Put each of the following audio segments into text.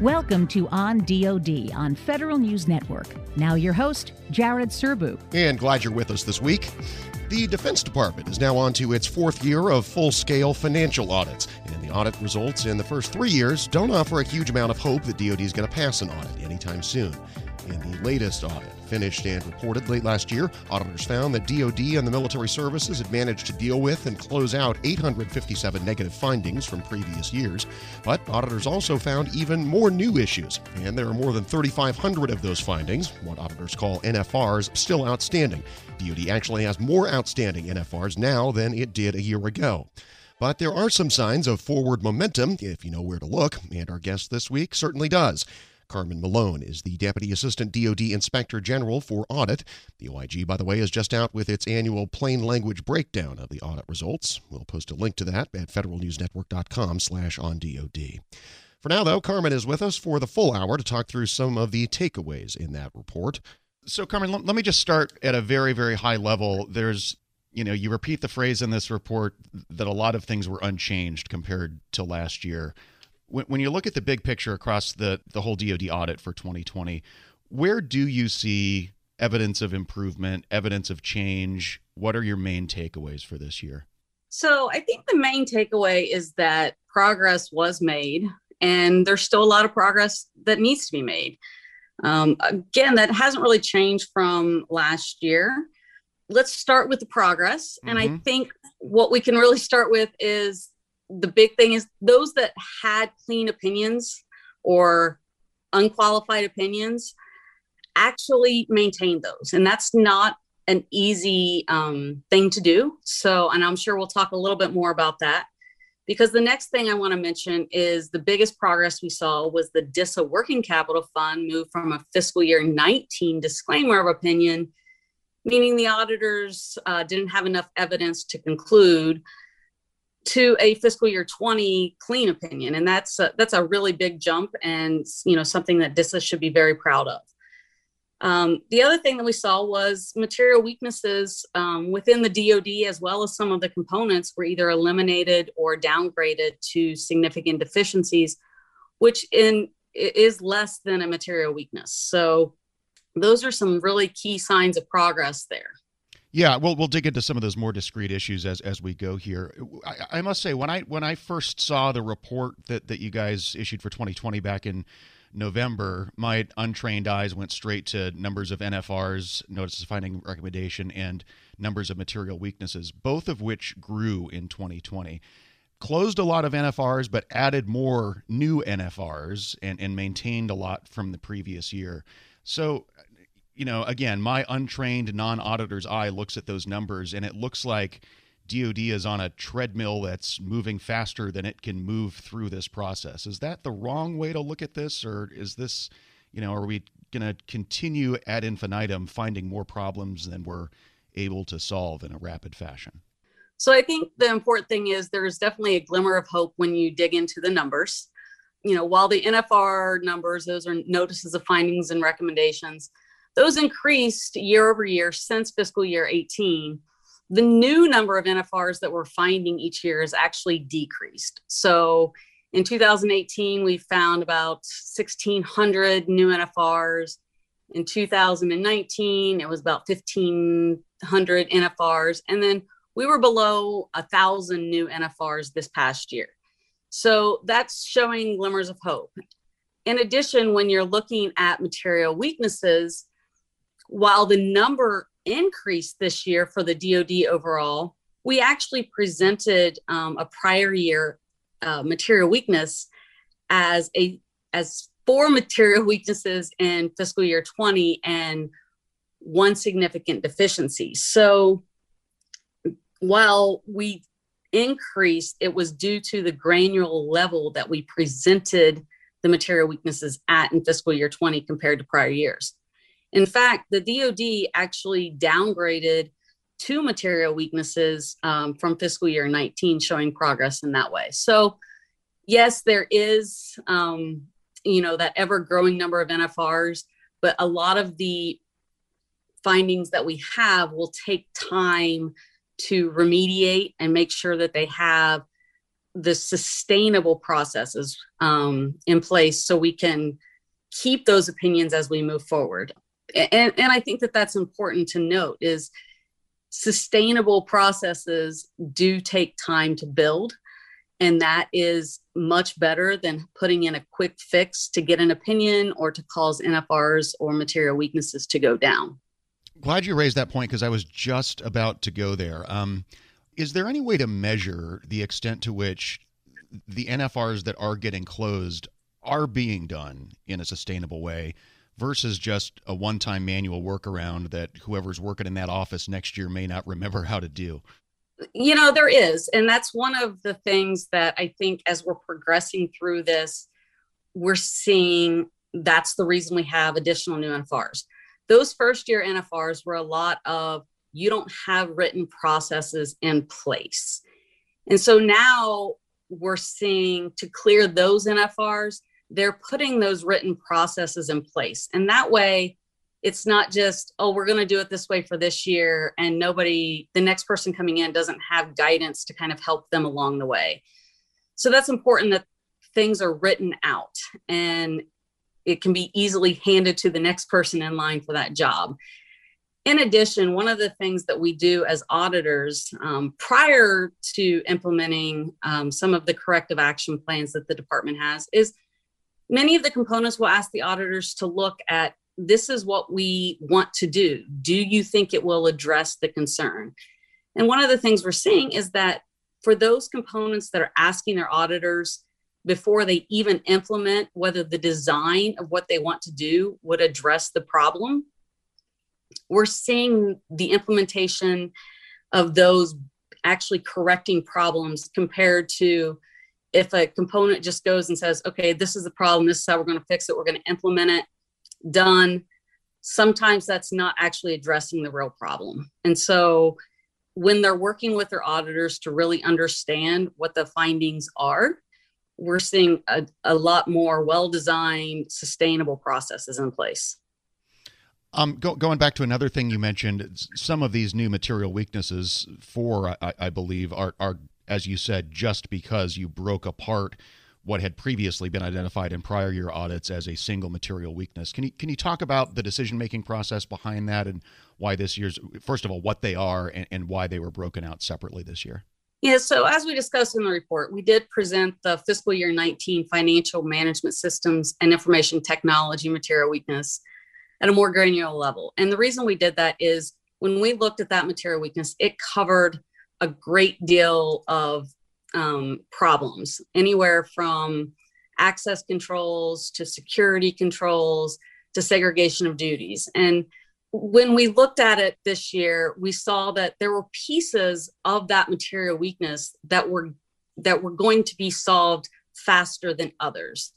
Welcome to On DoD on Federal News Network. Now, your host, Jared Serbu. And glad you're with us this week. The Defense Department is now on to its fourth year of full scale financial audits. And the audit results in the first three years don't offer a huge amount of hope that DoD is going to pass an audit anytime soon. In the latest audit, finished and reported late last year, auditors found that DoD and the military services had managed to deal with and close out 857 negative findings from previous years. But auditors also found even more new issues, and there are more than 3,500 of those findings, what auditors call NFRs, still outstanding. DoD actually has more outstanding NFRs now than it did a year ago. But there are some signs of forward momentum if you know where to look, and our guest this week certainly does. Carmen Malone is the Deputy Assistant DoD Inspector General for Audit. The OIG, by the way, is just out with its annual plain language breakdown of the audit results. We'll post a link to that at federalnewsnetwork.com slash on DoD. For now, though, Carmen is with us for the full hour to talk through some of the takeaways in that report. So, Carmen, let me just start at a very, very high level. There's you know, you repeat the phrase in this report that a lot of things were unchanged compared to last year when, when you look at the big picture across the the whole DoD audit for 2020, where do you see evidence of improvement, evidence of change? What are your main takeaways for this year? So, I think the main takeaway is that progress was made, and there's still a lot of progress that needs to be made. Um, again, that hasn't really changed from last year. Let's start with the progress. Mm-hmm. And I mm-hmm. think what we can really start with is the big thing is those that had clean opinions or unqualified opinions actually maintain those. And that's not an easy um, thing to do. So and i'm sure we'll talk a little bit more about that. Because the next thing i want to mention is the biggest progress we saw was the disa working capital fund moved from a fiscal year 19 disclaimer of opinion meaning the auditors uh, didn't have enough evidence to conclude to a fiscal year 20 clean opinion and that's a, that's a really big jump and you know something that DISA should be very proud of. Um, the other thing that we saw was material weaknesses um, within the DoD as well as some of the components were either eliminated or downgraded to significant deficiencies which in is less than a material weakness. So those are some really key signs of progress there yeah, we'll we'll dig into some of those more discrete issues as as we go here. I, I, must say, when I when I first saw the report that that you guys issued for 2020 back in November, my untrained eyes went straight to numbers of NFRs, notices of finding recommendation, and numbers of material weaknesses, both of which grew in 2020. Closed a lot of NFRs, but added more new NFRs and, and maintained a lot from the previous year. So you know, again, my untrained non auditor's eye looks at those numbers and it looks like DoD is on a treadmill that's moving faster than it can move through this process. Is that the wrong way to look at this, or is this, you know, are we going to continue ad infinitum finding more problems than we're able to solve in a rapid fashion? So I think the important thing is there's definitely a glimmer of hope when you dig into the numbers. You know, while the NFR numbers, those are notices of findings and recommendations, those increased year over year since fiscal year 18. The new number of NFRs that we're finding each year is actually decreased. So in 2018, we found about 1,600 new NFRs. In 2019, it was about 1,500 NFRs. And then we were below a thousand new NFRs this past year. So that's showing glimmers of hope. In addition, when you're looking at material weaknesses, while the number increased this year for the DoD overall, we actually presented um, a prior year uh, material weakness as a as four material weaknesses in fiscal year 20 and one significant deficiency. So while we increased, it was due to the granular level that we presented the material weaknesses at in fiscal year 20 compared to prior years. In fact, the DoD actually downgraded two material weaknesses um, from fiscal year 19, showing progress in that way. So, yes, there is, um, you know, that ever growing number of NFRs, but a lot of the findings that we have will take time to remediate and make sure that they have the sustainable processes um, in place so we can keep those opinions as we move forward and, and i think that that's important to note is sustainable processes do take time to build and that is much better than putting in a quick fix to get an opinion or to cause nfrs or material weaknesses to go down. Glad you raised that point because i was just about to go there. Um, is there any way to measure the extent to which the nfrs that are getting closed are being done in a sustainable way versus just a one time manual workaround that whoever's working in that office next year may not remember how to do? You know, there is. And that's one of the things that I think as we're progressing through this, we're seeing that's the reason we have additional new NFRs. Those first year NFRs were a lot of you don't have written processes in place. And so now we're seeing to clear those NFRs, they're putting those written processes in place. And that way, it's not just, oh, we're going to do it this way for this year. And nobody, the next person coming in doesn't have guidance to kind of help them along the way. So that's important that things are written out and it can be easily handed to the next person in line for that job. In addition, one of the things that we do as auditors um, prior to implementing um, some of the corrective action plans that the department has is many of the components will ask the auditors to look at this is what we want to do. Do you think it will address the concern? And one of the things we're seeing is that for those components that are asking their auditors before they even implement whether the design of what they want to do would address the problem, we're seeing the implementation of those actually correcting problems compared to if a component just goes and says, okay, this is the problem, this is how we're going to fix it, we're going to implement it, done, sometimes that's not actually addressing the real problem. And so when they're working with their auditors to really understand what the findings are, we're seeing a, a lot more well designed, sustainable processes in place. Um, go, going back to another thing you mentioned, some of these new material weaknesses, four, I, I believe, are, are as you said, just because you broke apart what had previously been identified in prior year audits as a single material weakness. Can you can you talk about the decision making process behind that and why this year's first of all what they are and, and why they were broken out separately this year? Yeah, so as we discussed in the report, we did present the fiscal year 19 financial management systems and information technology material weakness at a more granular level. And the reason we did that is when we looked at that material weakness, it covered a great deal of um, problems, anywhere from access controls to security controls to segregation of duties. And when we looked at it this year, we saw that there were pieces of that material weakness that were that were going to be solved faster than others.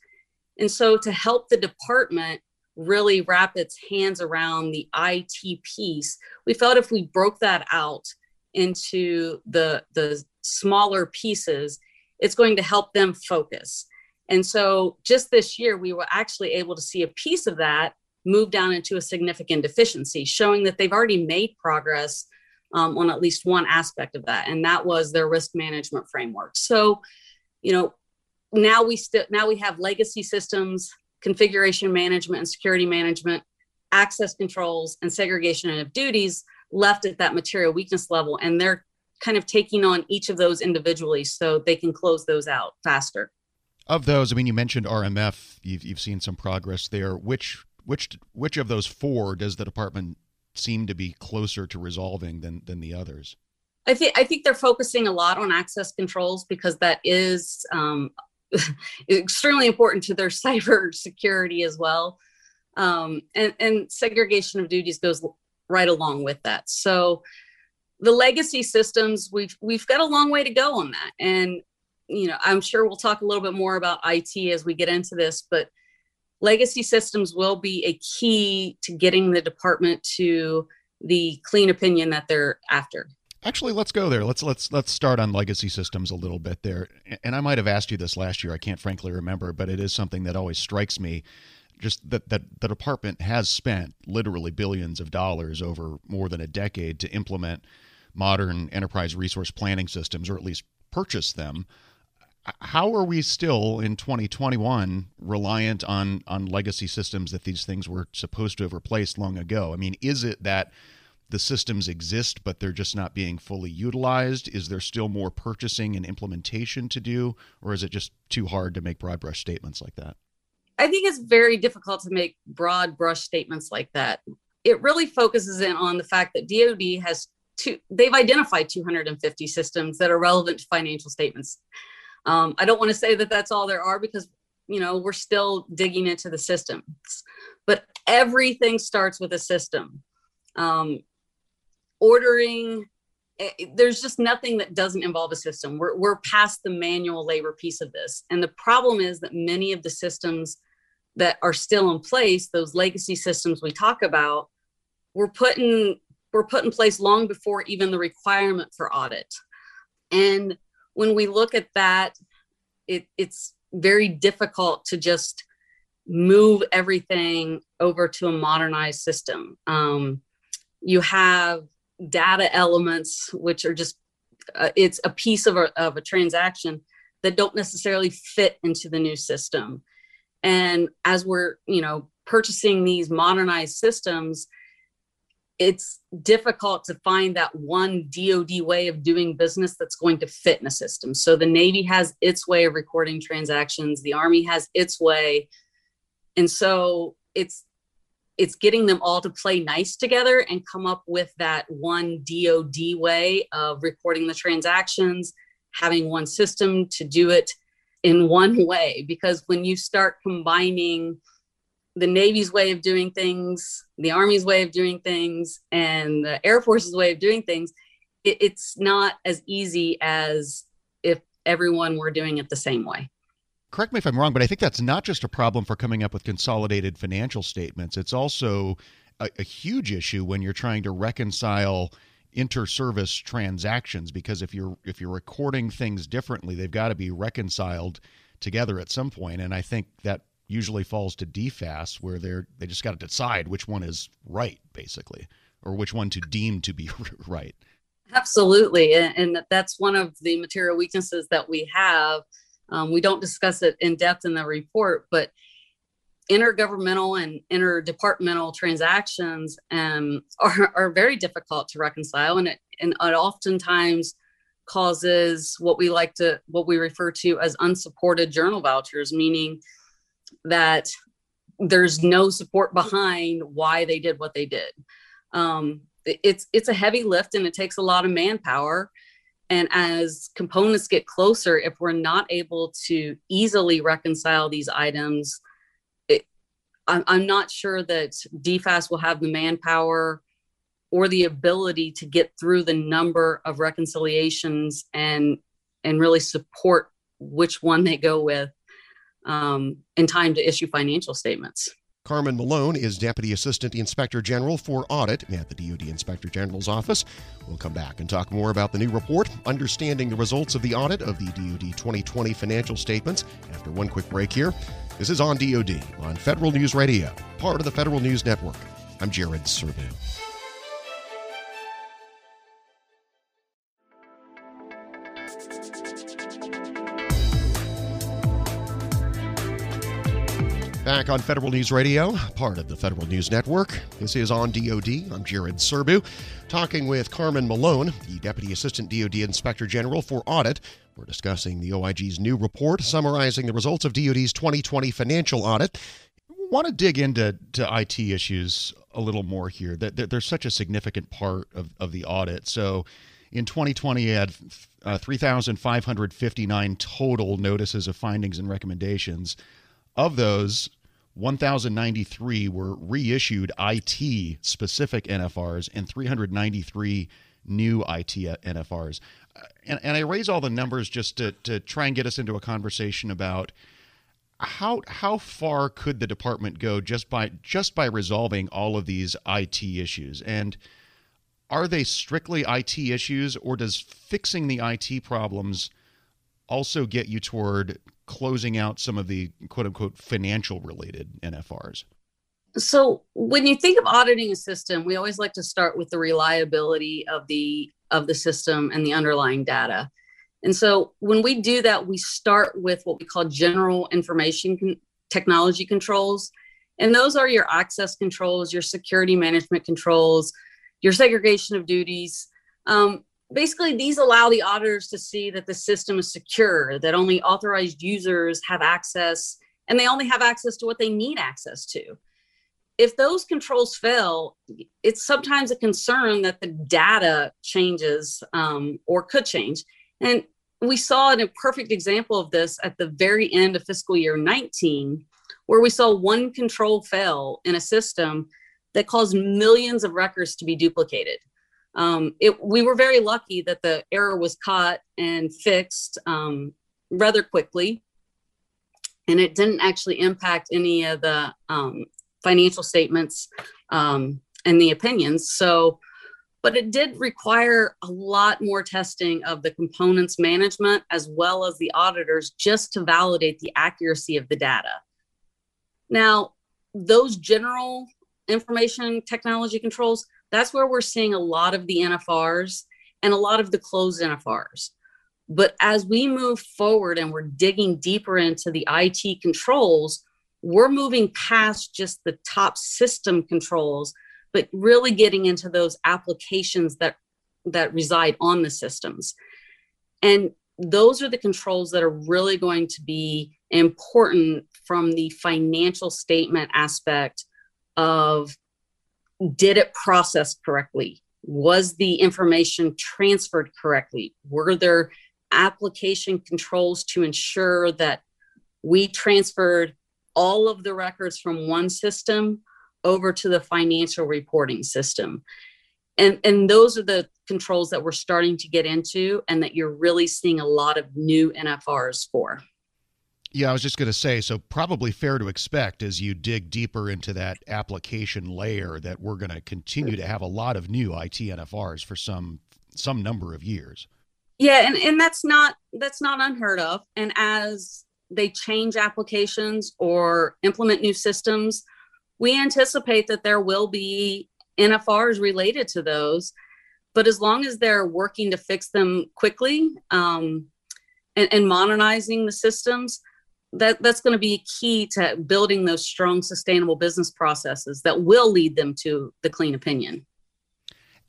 And so to help the department really wrap its hands around the IT piece, we felt if we broke that out into the the smaller pieces it's going to help them focus. And so just this year we were actually able to see a piece of that move down into a significant deficiency showing that they've already made progress um, on at least one aspect of that and that was their risk management framework. So you know now we still now we have legacy systems configuration management and security management access controls and segregation of duties left at that material weakness level and they're kind of taking on each of those individually so they can close those out faster. Of those i mean you mentioned rmf you've, you've seen some progress there. Which which which of those four does the department seem to be closer to resolving than than the others? I think i think they're focusing a lot on access controls because that is um, extremely important to their cyber security as well. Um, and, and segregation of duties goes right along with that. So the legacy systems, we've we've got a long way to go on that. And you know, I'm sure we'll talk a little bit more about IT as we get into this, but legacy systems will be a key to getting the department to the clean opinion that they're after. Actually, let's go there. Let's let's let's start on legacy systems a little bit there. And I might have asked you this last year. I can't frankly remember, but it is something that always strikes me just that, that the department has spent literally billions of dollars over more than a decade to implement modern enterprise resource planning systems, or at least purchase them. How are we still in 2021 reliant on on legacy systems that these things were supposed to have replaced long ago? I mean, is it that the systems exist but they're just not being fully utilized? Is there still more purchasing and implementation to do, or is it just too hard to make broad brush statements like that? I think it's very difficult to make broad brush statements like that. It really focuses in on the fact that DoD has two, they've identified 250 systems that are relevant to financial statements. Um, I don't want to say that that's all there are because, you know, we're still digging into the systems, but everything starts with a system. Um, ordering, eh, there's just nothing that doesn't involve a system. We're, we're past the manual labor piece of this. And the problem is that many of the systems that are still in place, those legacy systems we talk about, were put in were put in place long before even the requirement for audit. And when we look at that, it, it's very difficult to just move everything over to a modernized system. Um, you have data elements, which are just, uh, it's a piece of a, of a transaction that don't necessarily fit into the new system. And as we're, you know, purchasing these modernized systems, it's difficult to find that one DoD way of doing business that's going to fit in a system. So the Navy has its way of recording transactions, the Army has its way. And so it's it's getting them all to play nice together and come up with that one DoD way of recording the transactions, having one system to do it in one way because when you start combining the Navy's way of doing things, the Army's way of doing things, and the Air Force's way of doing things, it, it's not as easy as if everyone were doing it the same way. Correct me if I'm wrong, but I think that's not just a problem for coming up with consolidated financial statements. It's also a, a huge issue when you're trying to reconcile inter-service transactions because if you're if you're recording things differently they've got to be reconciled together at some point and i think that usually falls to DFAS where they're they just got to decide which one is right basically or which one to deem to be right. Absolutely and, that's one of the material weaknesses that we have. Um, we don't discuss it in depth in the report but intergovernmental and interdepartmental transactions um, are, are very difficult to reconcile and it, and it oftentimes causes what we like to what we refer to as unsupported journal vouchers meaning that there's no support behind why they did what they did. Um, it's it's a heavy lift and it takes a lot of manpower and as components get closer if we're not able to easily reconcile these items I'm, I'm not sure that DFAS will have the manpower or the ability to get through the number of reconciliations and and really support which one they go with um, in time to issue financial statements. Carmen Malone is Deputy Assistant Inspector General for Audit at the DoD Inspector General's office. We'll come back and talk more about the new report, understanding the results of the audit of the DoD 2020 financial statements after one quick break here. This is on DoD on Federal News Radio, part of the Federal News Network. I'm Jared Serbu. Back on Federal News Radio, part of the Federal News Network. This is on DoD. I'm Jared Serbu, talking with Carmen Malone, the Deputy Assistant DoD Inspector General for Audit. We're discussing the OIG's new report summarizing the results of DoD's 2020 financial audit. Want to dig into to IT issues a little more here. That, that they're such a significant part of, of the audit. So, in 2020, you had uh, 3,559 total notices of findings and recommendations. Of those, 1,093 were reissued IT specific NFRs and 393 new IT NFRs. Uh, and, and I raise all the numbers just to, to try and get us into a conversation about how how far could the department go just by just by resolving all of these IT issues and are they strictly IT issues or does fixing the IT problems also get you toward closing out some of the quote unquote financial related NFRs? So when you think of auditing a system, we always like to start with the reliability of the of the system and the underlying data. And so when we do that, we start with what we call general information con- technology controls. And those are your access controls, your security management controls, your segregation of duties. Um, basically, these allow the auditors to see that the system is secure, that only authorized users have access, and they only have access to what they need access to. If those controls fail, it's sometimes a concern that the data changes um, or could change. And we saw a perfect example of this at the very end of fiscal year 19, where we saw one control fail in a system that caused millions of records to be duplicated. Um, it, we were very lucky that the error was caught and fixed um, rather quickly, and it didn't actually impact any of the um, financial statements um, and the opinions. So, but it did require a lot more testing of the components management as well as the auditors just to validate the accuracy of the data. Now, those general information technology controls, that's where we're seeing a lot of the NFRs and a lot of the closed NFRs. But as we move forward and we're digging deeper into the IT controls, we're moving past just the top system controls, but really getting into those applications that that reside on the systems. And those are the controls that are really going to be important from the financial statement aspect of did it process correctly? Was the information transferred correctly? Were there application controls to ensure that we transferred all of the records from one system over to the financial reporting system? And, and those are the controls that we're starting to get into and that you're really seeing a lot of new NFRs for. Yeah, I was just going to say, so probably fair to expect as you dig deeper into that application layer that we're going to continue to have a lot of new IT NFRs for some some number of years. Yeah, and, and that's not that's not unheard of. And as they change applications or implement new systems, we anticipate that there will be NFRs related to those. But as long as they're working to fix them quickly um, and, and modernizing the systems, that that's going to be key to building those strong sustainable business processes that will lead them to the clean opinion.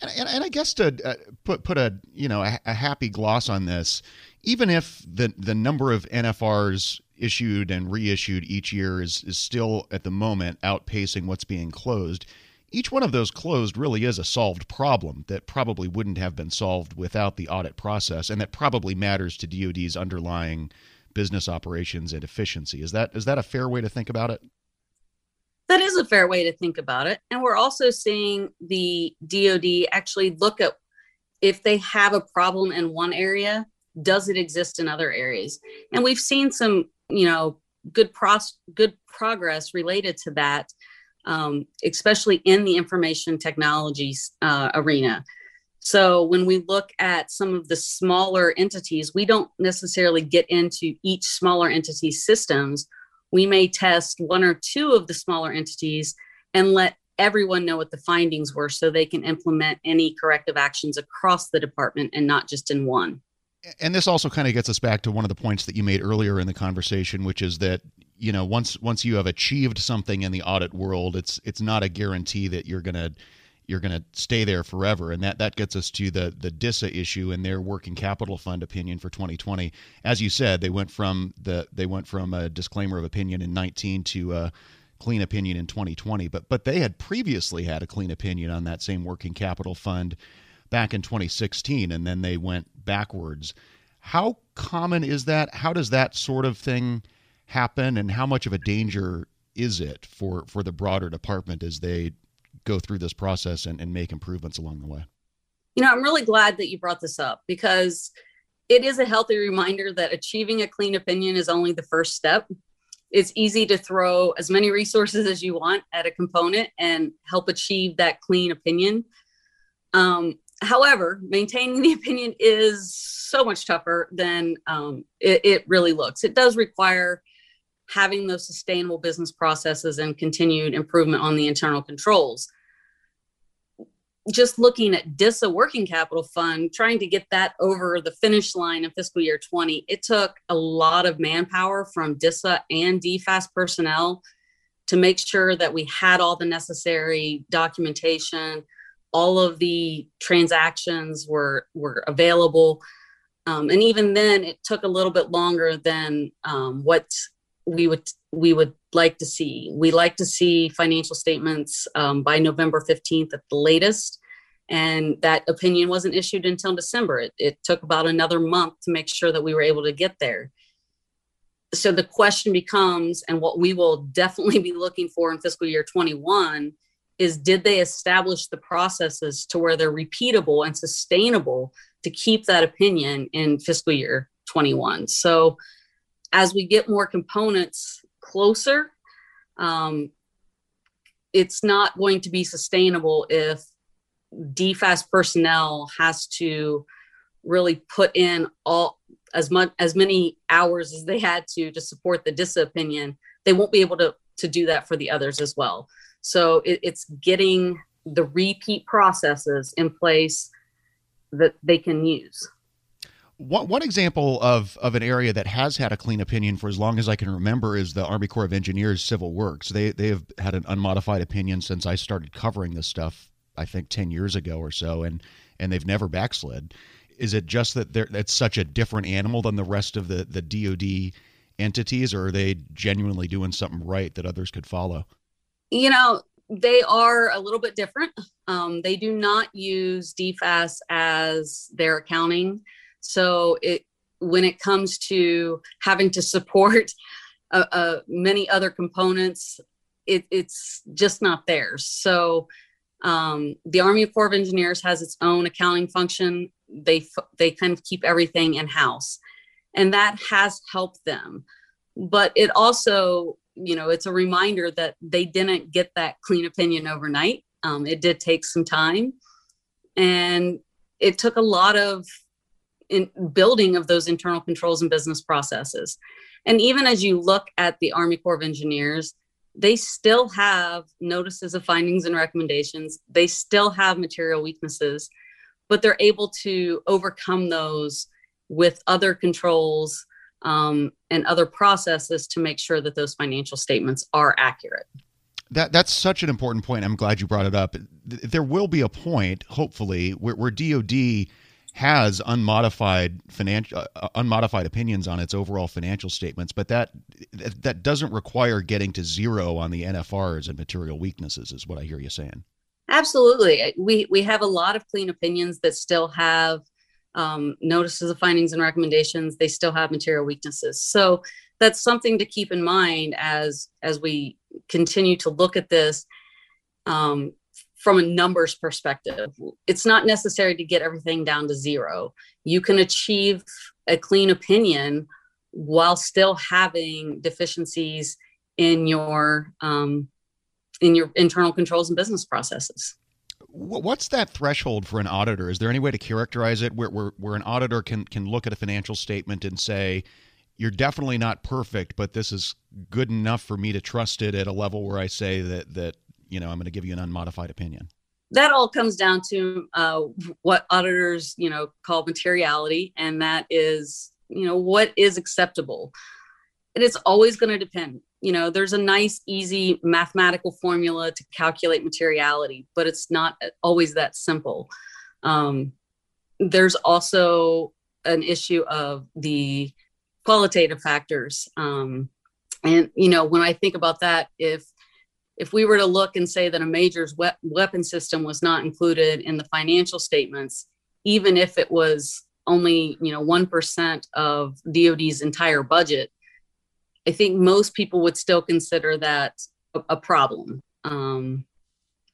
And, and, and i guess to uh, put put a you know a, a, happy gloss on this even if the the number of nfrs issued and reissued each year is is still at the moment outpacing what's being closed each one of those closed really is a solved problem that probably wouldn't have been solved without the audit process and that probably matters to DoD's underlying business operations and efficiency. Is that is that a fair way to think about it? That is a fair way to think about it. And we're also seeing the DoD actually look at if they have a problem in one area, does it exist in other areas? And we've seen some, you know, good pros good progress related to that, um, especially in the information technologies uh, arena. So when we look at some of the smaller entities, we don't necessarily get into each smaller entity systems. We may test one or two of the smaller entities and let everyone know what the findings were so they can implement any corrective actions across the department and not just in one. And this also kind of gets us back to one of the points that you made earlier in the conversation, which is that you know once once you have achieved something in the audit world, it's it's not a guarantee that you're going to you're going to stay there forever. And that, that gets us to the, the DISA issue and their working capital fund opinion for 2020. As you said, they went from the they went from a disclaimer of opinion in 19 to a clean opinion in 2020. But but they had previously had a clean opinion on that same working capital fund back in 2016, and then they went backwards. How common is that? How does that sort of thing happen, and how much of a danger is it for for the broader department as they go through this process and, and make improvements along the way. You know, I'm really glad that you brought this up because it is a healthy reminder that achieving a clean opinion is only the first step. It's easy to throw as many resources as you want at a component and help achieve that clean opinion. Um, however, maintaining the opinion is so much tougher than um, it, it really looks. It does require having those sustainable business processes and continued improvement on the internal controls just looking at DISA working capital fund, trying to get that over the finish line in fiscal year 20, it took a lot of manpower from DISA and DFAS personnel to make sure that we had all the necessary documentation, all of the transactions were were available. Um, and even then, it took a little bit longer than um, what we would we would like to see. We like to see financial statements um, by November 15th at the latest. And that opinion wasn't issued until December. It, it took about another month to make sure that we were able to get there. So the question becomes, and what we will definitely be looking for in fiscal year 21 is did they establish the processes to where they're repeatable and sustainable to keep that opinion in fiscal year 21? So as we get more components closer, um, it's not going to be sustainable if DFAS personnel has to really put in all as much as many hours as they had to to support the DISA opinion. They won't be able to to do that for the others as well. So it, it's getting the repeat processes in place that they can use. One, one example of, of an area that has had a clean opinion for as long as I can remember is the Army Corps of Engineers Civil Works. They they have had an unmodified opinion since I started covering this stuff. I think ten years ago or so, and and they've never backslid. Is it just that they're it's such a different animal than the rest of the the DoD entities, or are they genuinely doing something right that others could follow? You know, they are a little bit different. Um, they do not use DFAS as their accounting so it when it comes to having to support uh, uh, many other components, it, it's just not there. So um, the Army Corps of Engineers has its own accounting function. They they kind of keep everything in house, and that has helped them. But it also, you know, it's a reminder that they didn't get that clean opinion overnight. Um, it did take some time, and it took a lot of building of those internal controls and business processes. And even as you look at the Army Corps of Engineers, they still have notices of findings and recommendations. They still have material weaknesses, but they're able to overcome those with other controls um, and other processes to make sure that those financial statements are accurate. That that's such an important point. I'm glad you brought it up. There will be a point, hopefully, where, where DoD has unmodified financial uh, unmodified opinions on its overall financial statements, but that that doesn't require getting to zero on the NFRs and material weaknesses, is what I hear you saying. Absolutely, we we have a lot of clean opinions that still have um, notices of findings and recommendations. They still have material weaknesses, so that's something to keep in mind as as we continue to look at this. Um, from a numbers perspective. It's not necessary to get everything down to zero. You can achieve a clean opinion while still having deficiencies in your um, in your internal controls and business processes. What's that threshold for an auditor? Is there any way to characterize it where, where, where an auditor can, can look at a financial statement and say, you're definitely not perfect, but this is good enough for me to trust it at a level where I say that, that you know, I'm going to give you an unmodified opinion? That all comes down to uh, what auditors, you know, call materiality, and that is, you know, what is acceptable. And it's always going to depend. You know, there's a nice, easy mathematical formula to calculate materiality, but it's not always that simple. Um, there's also an issue of the qualitative factors. Um, and, you know, when I think about that, if if we were to look and say that a major's we- weapon system was not included in the financial statements, even if it was only you know one percent of DoD's entire budget, I think most people would still consider that a, a problem. Um,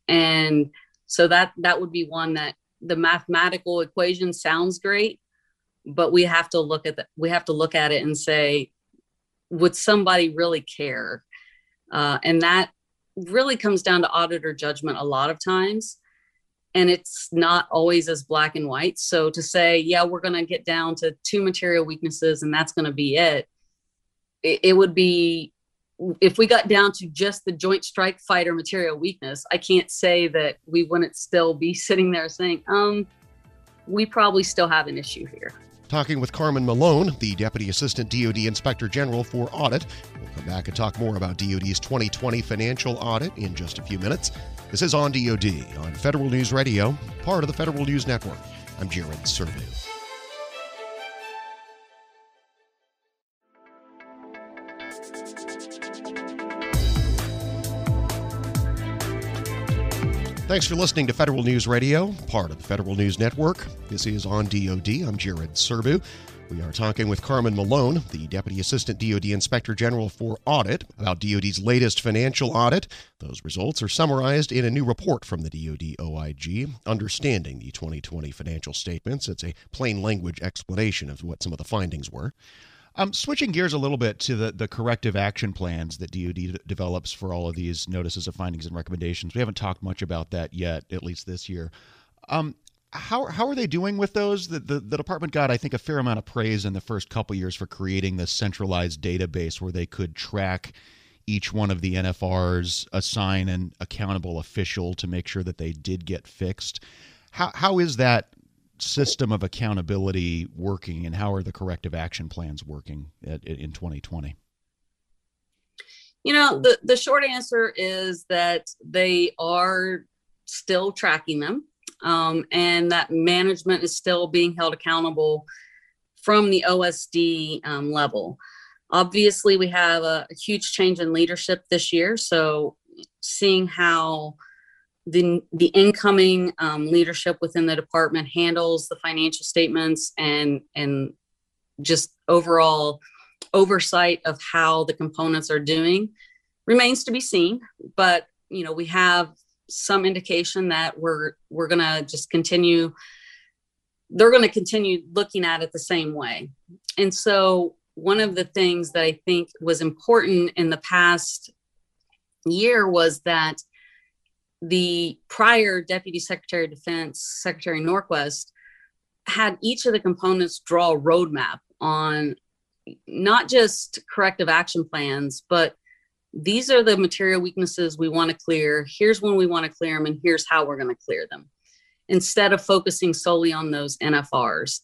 and so that that would be one that the mathematical equation sounds great, but we have to look at that. We have to look at it and say, would somebody really care? Uh, and that really comes down to auditor judgment a lot of times and it's not always as black and white so to say yeah we're going to get down to two material weaknesses and that's going to be it, it it would be if we got down to just the joint strike fighter material weakness, I can't say that we wouldn't still be sitting there saying, um, we probably still have an issue here. Talking with Carmen Malone, the Deputy Assistant DoD Inspector General for Audit. We'll come back and talk more about DoD's 2020 financial audit in just a few minutes. This is on DoD on Federal News Radio, part of the Federal News Network. I'm Jared Serbu. Thanks for listening to Federal News Radio, part of the Federal News Network. This is on DoD. I'm Jared Serbu. We are talking with Carmen Malone, the Deputy Assistant DoD Inspector General for Audit, about DoD's latest financial audit. Those results are summarized in a new report from the DoD OIG, Understanding the 2020 Financial Statements. It's a plain language explanation of what some of the findings were. Um, switching gears a little bit to the, the corrective action plans that DoD d- develops for all of these notices of findings and recommendations. We haven't talked much about that yet, at least this year. Um, how, how are they doing with those? The, the, the department got, I think, a fair amount of praise in the first couple years for creating this centralized database where they could track each one of the NFRs, assign an accountable official to make sure that they did get fixed. How, how is that system of accountability working and how are the corrective action plans working at, in 2020? You know, the, the short answer is that they are still tracking them um, and that management is still being held accountable from the OSD um, level. Obviously, we have a, a huge change in leadership this year. So, seeing how the the incoming um, leadership within the department handles the financial statements and and just overall oversight of how the components are doing remains to be seen. But you know we have some indication that we're we're going to just continue they're going to continue looking at it the same way. And so one of the things that i think was important in the past year was that the prior Deputy Secretary of Defense, Secretary Norquist, had each of the components draw a roadmap on not just corrective action plans, but these are the material weaknesses we want to clear. Here's when we want to clear them, and here's how we're going to clear them, instead of focusing solely on those NFRs.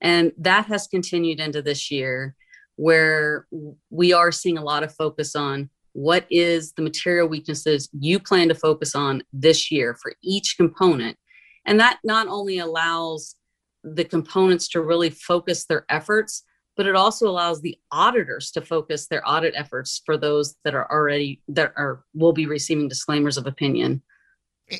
And that has continued into this year, where we are seeing a lot of focus on what is the material weaknesses you plan to focus on this year for each component? And that not only allows the components to really focus their efforts but it also allows the auditors to focus their audit efforts for those that are already that are will be receiving disclaimers of opinion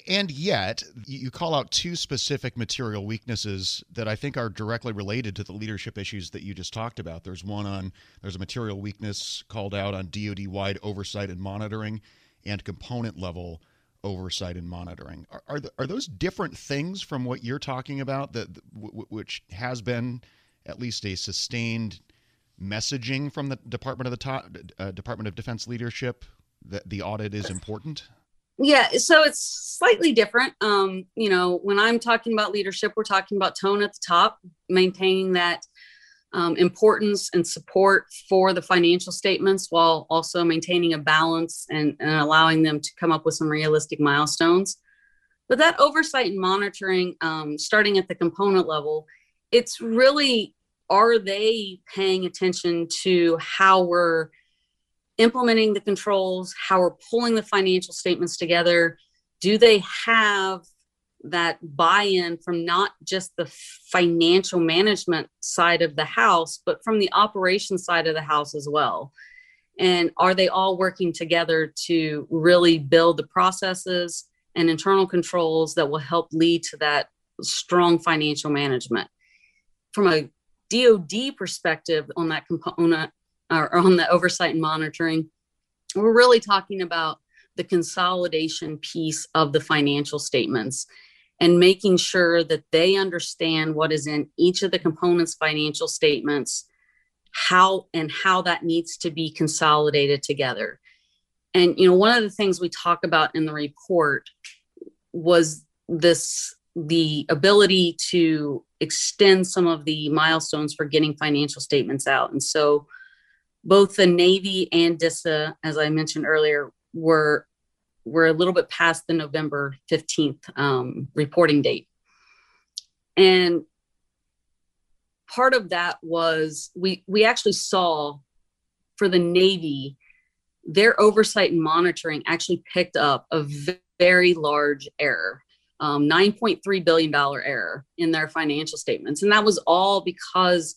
and yet, you call out two specific material weaknesses that I think are directly related to the leadership issues that you just talked about. There's one on, there's a material weakness called out on DoD wide oversight and monitoring and component level oversight and monitoring. Are, are, are those different things from what you're talking about, that, which has been at least a sustained messaging from the Department of the top, uh, Department of Defense leadership that the audit is important? Yeah so it's slightly different. Um you know when i'm talking about leadership we're talking about tone at the top maintaining that um, importance and support for the financial statements while also maintaining a balance and, and allowing them to come up with some realistic milestones. But that oversight and monitoring um, starting at the component level it's really are they paying attention to how we're implementing the controls, how we're pulling the financial statements together. Do they have that buy in from not just the financial management side of the house, but from the operation side of the house as well? And are they all working together to really build the processes and internal controls that will help lead to that strong financial management? From a DoD perspective on that component, or on the oversight and monitoring, we're really talking about the consolidation piece of the financial statements and making sure that they understand what is in each of the components financial statements how and how that needs to be consolidated together. And you know one of the things we talk about in the report was this the ability to extend some of the milestones for getting financial statements out. And so both the Navy and DISA, as I mentioned earlier, were were a little bit past the November 15th um, reporting date. And part of that was we we actually saw for the Navy, their oversight and monitoring actually picked up a very large error. Um, $9.3 billion error in their financial statements. And that was all because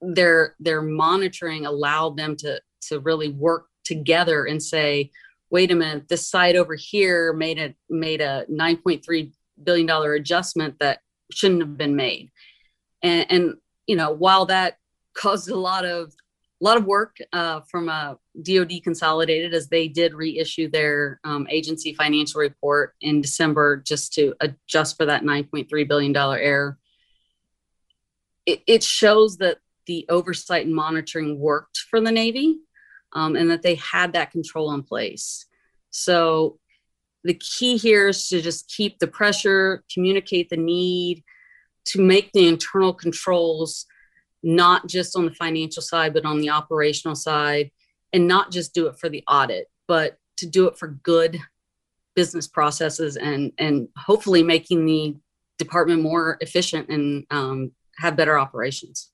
their their monitoring allowed them to to really work together and say, wait a minute, this side over here made a made a 9.3 billion dollar adjustment that shouldn't have been made. And, and you know, while that caused a lot of a lot of work uh, from a DoD Consolidated as they did reissue their um, agency financial report in December just to adjust for that 9.3 billion dollar error. It, it, shows that the oversight and monitoring worked for the Navy, um, and that they had that control in place. So the key here is to just keep the pressure, communicate the need to make the internal controls not just on the financial side, but on the operational side, and not just do it for the audit, but to do it for good business processes and and hopefully making the department more efficient and um, have better operations.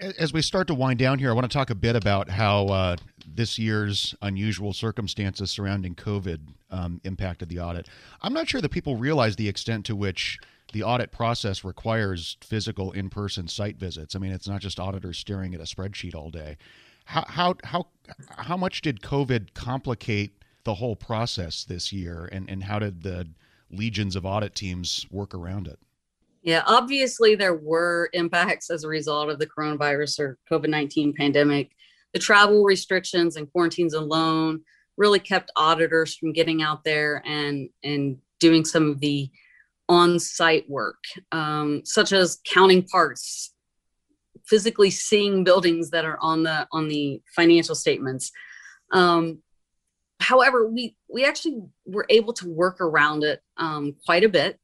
As we start to wind down here, I want to talk a bit about how uh, this year's unusual circumstances surrounding COVID um, impacted the audit. I'm not sure that people realize the extent to which the audit process requires physical in-person site visits. I mean, it's not just auditors staring at a spreadsheet all day. How how how how much did COVID complicate the whole process this year, and and how did the legions of audit teams work around it? Yeah, obviously there were impacts as a result of the coronavirus or COVID 19 pandemic. The travel restrictions and quarantines alone really kept auditors from getting out there and, and doing some of the on site work, um, such as counting parts, physically seeing buildings that are on the on the financial statements. Um, however, we we actually were able to work around it um, quite a bit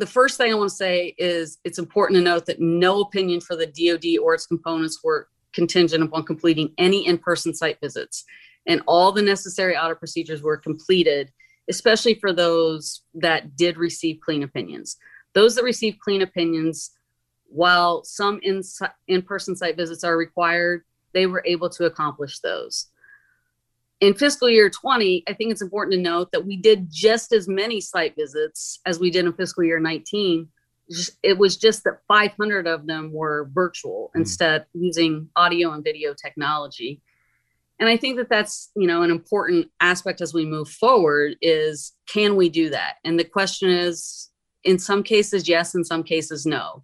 the first thing I want to say is it's important to note that no opinion for the DoD or its components were contingent upon completing any in-person site visits, and all the necessary audit procedures were completed, especially for those that did receive clean opinions. Those that received clean opinions, while some in, in-person site visits are required, they were able to accomplish those in fiscal year 20, I think it's important to note that we did just as many site visits as we did in fiscal year 19. It was just that 500 of them were virtual mm. instead using audio and video technology. And I think that that's, you know, an important aspect as we move forward is can we do that? And the question is in some cases yes, in some cases no.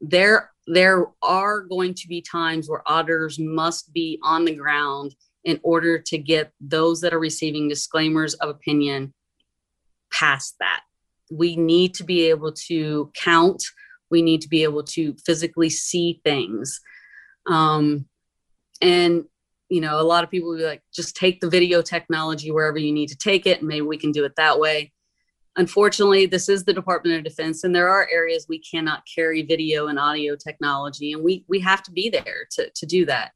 There there are going to be times where auditors must be on the ground in order to get those that are receiving disclaimers of opinion past that. We need to be able to count, we need to be able to physically see things. Um, and you know, a lot of people will be like, just take the video technology wherever you need to take it, and maybe we can do it that way. Unfortunately, this is the Department of Defense, and there are areas we cannot carry video and audio technology, and we we have to be there to to do that.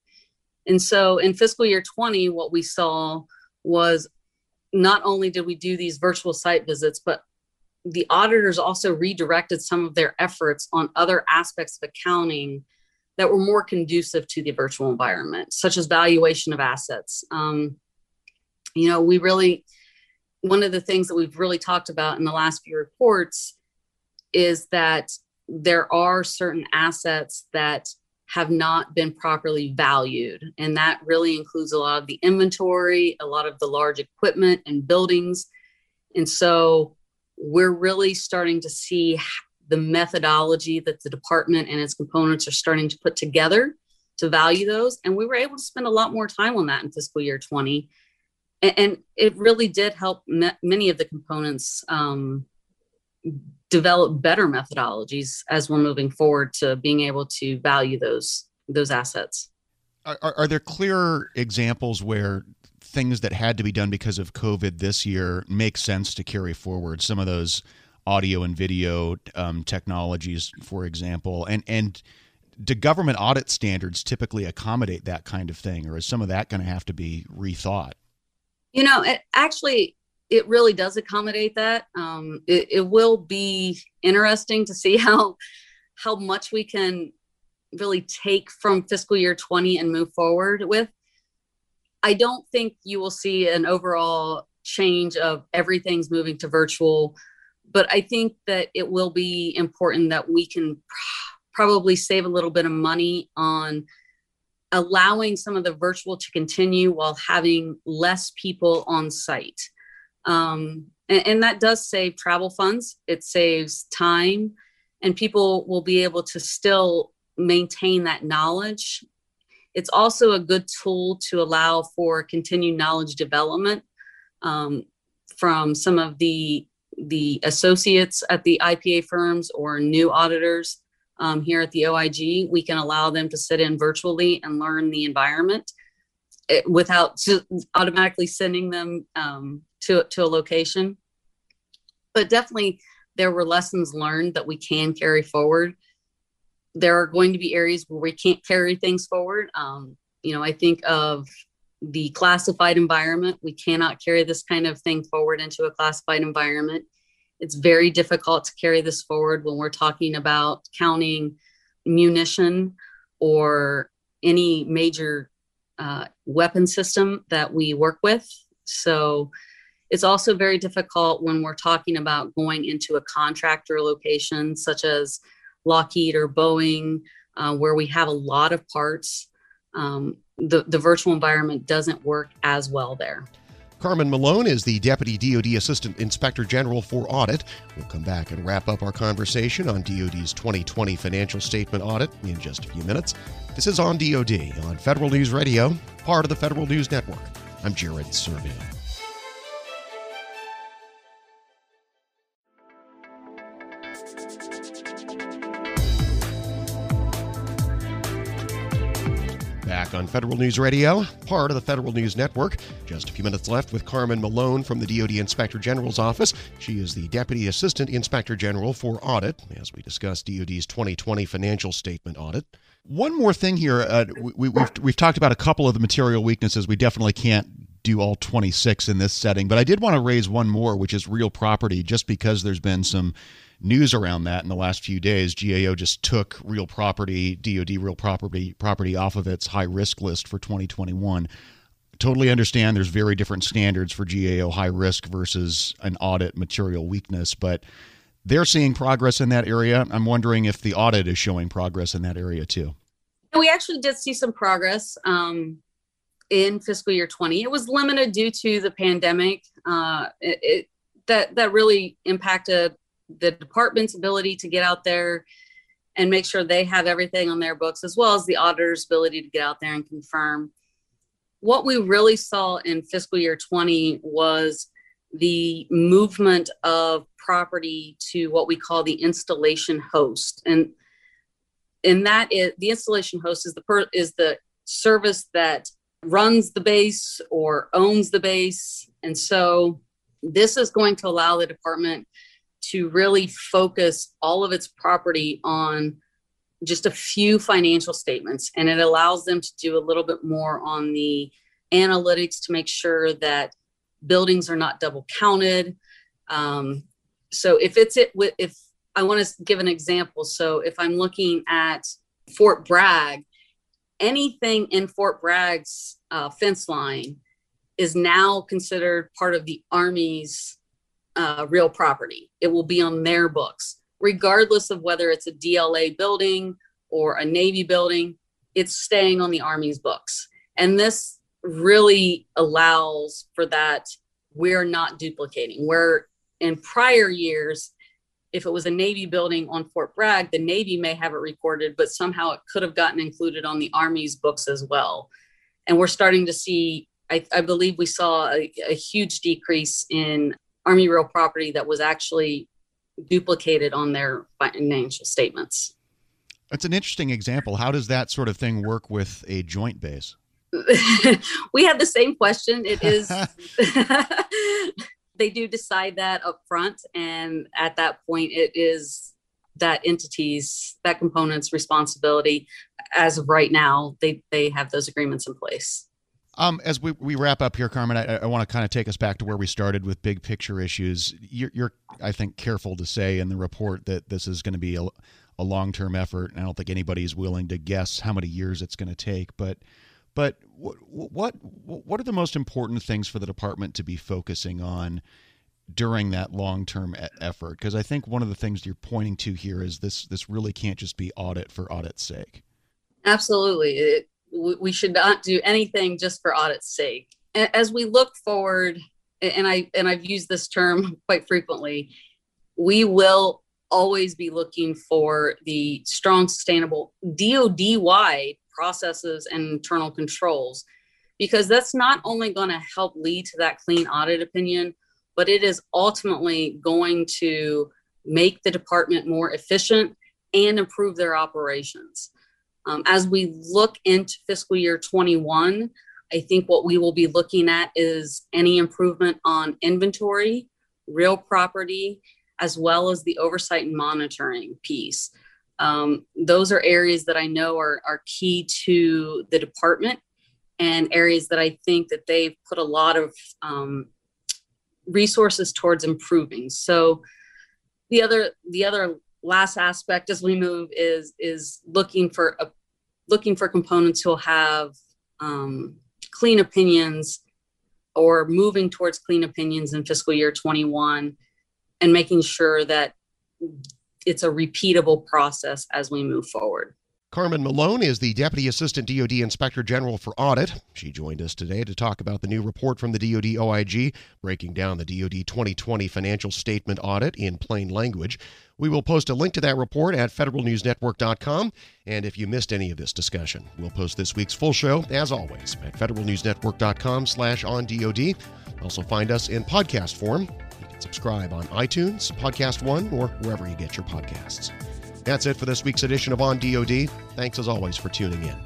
And so in fiscal year 20, what we saw was not only did we do these virtual site visits, but the auditors also redirected some of their efforts on other aspects of accounting that were more conducive to the virtual environment, such as valuation of assets. Um, you know, we really, one of the things that we've really talked about in the last few reports is that there are certain assets that have not been properly valued. And that really includes a lot of the inventory, a lot of the large equipment and buildings. And so we're really starting to see the methodology that the department and its components are starting to put together to value those. And we were able to spend a lot more time on that in fiscal year 20. And, it really did help many of the components um, develop better methodologies as we're moving forward to being able to value those those assets. Are, are there clear examples where things that had to be done because of COVID this year make sense to carry forward? Some of those audio and video um, technologies, for example, and and do government audit standards typically accommodate that kind of thing, or is some of that going to have to be rethought? You know, it, actually, it really does accommodate that. Um, it, it will be interesting to see how how much we can really take from fiscal year 20 and move forward with. I don't think you will see an overall change of everything's moving to virtual, but I think that it will be important that we can pr- probably save a little bit of money on allowing some of the virtual to continue while having less people on site. Um, and, and that does save travel funds, it saves time, and people will be able to still maintain that knowledge. It's also a good tool to allow for continued knowledge development um, from some of the the associates at the IPA firms or new auditors um, here at the OIG. We can allow them to sit in virtually and learn the environment it, without automatically sending them um, to to a location. But definitely, there were lessons learned that we can carry forward there are going to be areas where we can't carry things forward. Um, you know, I think of the classified environment. We cannot carry this kind of thing forward into a classified environment. It's very difficult to carry this forward when we're talking about counting munition or any major uh, weapon system that we work with. So it's also very difficult when we're talking about going into a contractor location, such as Lockheed or Boeing, uh, where we have a lot of parts, um, the, the virtual environment doesn't work as well there. Carmen Malone is the Deputy DoD Assistant Inspector General for Audit. We'll come back and wrap up our conversation on DoD's 2020 financial statement audit in just a few minutes. This is on DoD on Federal News Radio, part of the Federal News Network. I'm Jared Serbu. Back on Federal News Radio, part of the Federal News Network. Just a few minutes left with Carmen Malone from the DoD Inspector General's office. She is the Deputy Assistant Inspector General for Audit as we discuss DoD's 2020 financial statement audit. One more thing here. Uh, we, we've, we've talked about a couple of the material weaknesses. We definitely can't do all 26 in this setting, but I did want to raise one more, which is real property, just because there's been some news around that in the last few days. GAO just took real property, DoD real property property off of its high risk list for 2021. Totally understand there's very different standards for GAO high risk versus an audit material weakness, but they're seeing progress in that area. I'm wondering if the audit is showing progress in that area too. We actually did see some progress um, in fiscal year 20. It was limited due to the pandemic. Uh, it, it, that that really impacted the department's ability to get out there and make sure they have everything on their books, as well as the auditor's ability to get out there and confirm. What we really saw in fiscal year 20 was the movement of property to what we call the installation host. And and that is the installation host is the per, is the service that runs the base or owns the base. And so this is going to allow the department to really focus all of its property on just a few financial statements. And it allows them to do a little bit more on the analytics to make sure that buildings are not double counted. Um, so if it's it if i want to give an example. So if i'm looking at fort bragg anything in fort bragg's uh, fence line is now considered part of the army's uh, real property. It will be on their books, regardless of whether it's a DLA building or a Navy building, it's staying on the Army's books. And this really allows for that. We're not duplicating. Where in prior years, if it was a Navy building on Fort Bragg, the Navy may have it recorded, but somehow it could have gotten included on the Army's books as well. And we're starting to see, I, I believe we saw a, a huge decrease in Army real property that was actually duplicated on their financial statements. That's an interesting example. How does that sort of thing work with a joint base? we have the same question. It is they do decide that up front and at that point it is that entity's that component's responsibility as of right now they they have those agreements in place um, as we, we wrap up here, Carmen, I, I want to kind of take us back to where we started with big picture issues. You're, you're I think, careful to say in the report that this is going to be a, a long term effort. And I don't think anybody's willing to guess how many years it's going to take. But but what, what what are the most important things for the department to be focusing on during that long term e- effort? Because I think one of the things you're pointing to here is this this really can't just be audit for audit's sake. Absolutely, it, we should not do anything just for audit's sake. As we look forward, and I and I've used this term quite frequently, we will always be looking for the strong, sustainable DoD wide processes and internal controls, because that's not only going to help lead to that clean audit opinion, but it is ultimately going to make the department more efficient and improve their operations. Um, as we look into fiscal year 21, I think what we will be looking at is any improvement on inventory, real property, as well as the oversight and monitoring piece. Um, those are areas that I know are, are key to the department and areas that I think that they've put a lot of um, resources towards improving. So the other the other last aspect as we move is is looking for a, looking for components who'll have um, clean opinions or moving towards clean opinions in fiscal year 21 and making sure that it's a repeatable process as we move forward. Carmen Malone is the Deputy Assistant DoD Inspector General for Audit. She joined us today to talk about the new report from the DoD OIG, breaking down the DoD 2020 financial statement audit in plain language. We will post a link to that report at federalnewsnetwork.com. And if you missed any of this discussion, we'll post this week's full show, as always, at federalnewsnetwork.com slash on DoD. Also find us in podcast form. You can subscribe on iTunes, Podcast One, or wherever you get your podcasts. That's it for this week's edition of On DoD. Thanks as always for tuning in.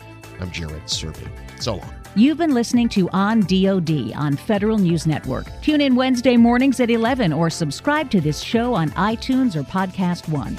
I'm Jared Serbu. So long. You've been listening to On DoD on Federal News Network. Tune in Wednesday mornings at 11 or subscribe to this show on iTunes or Podcast One.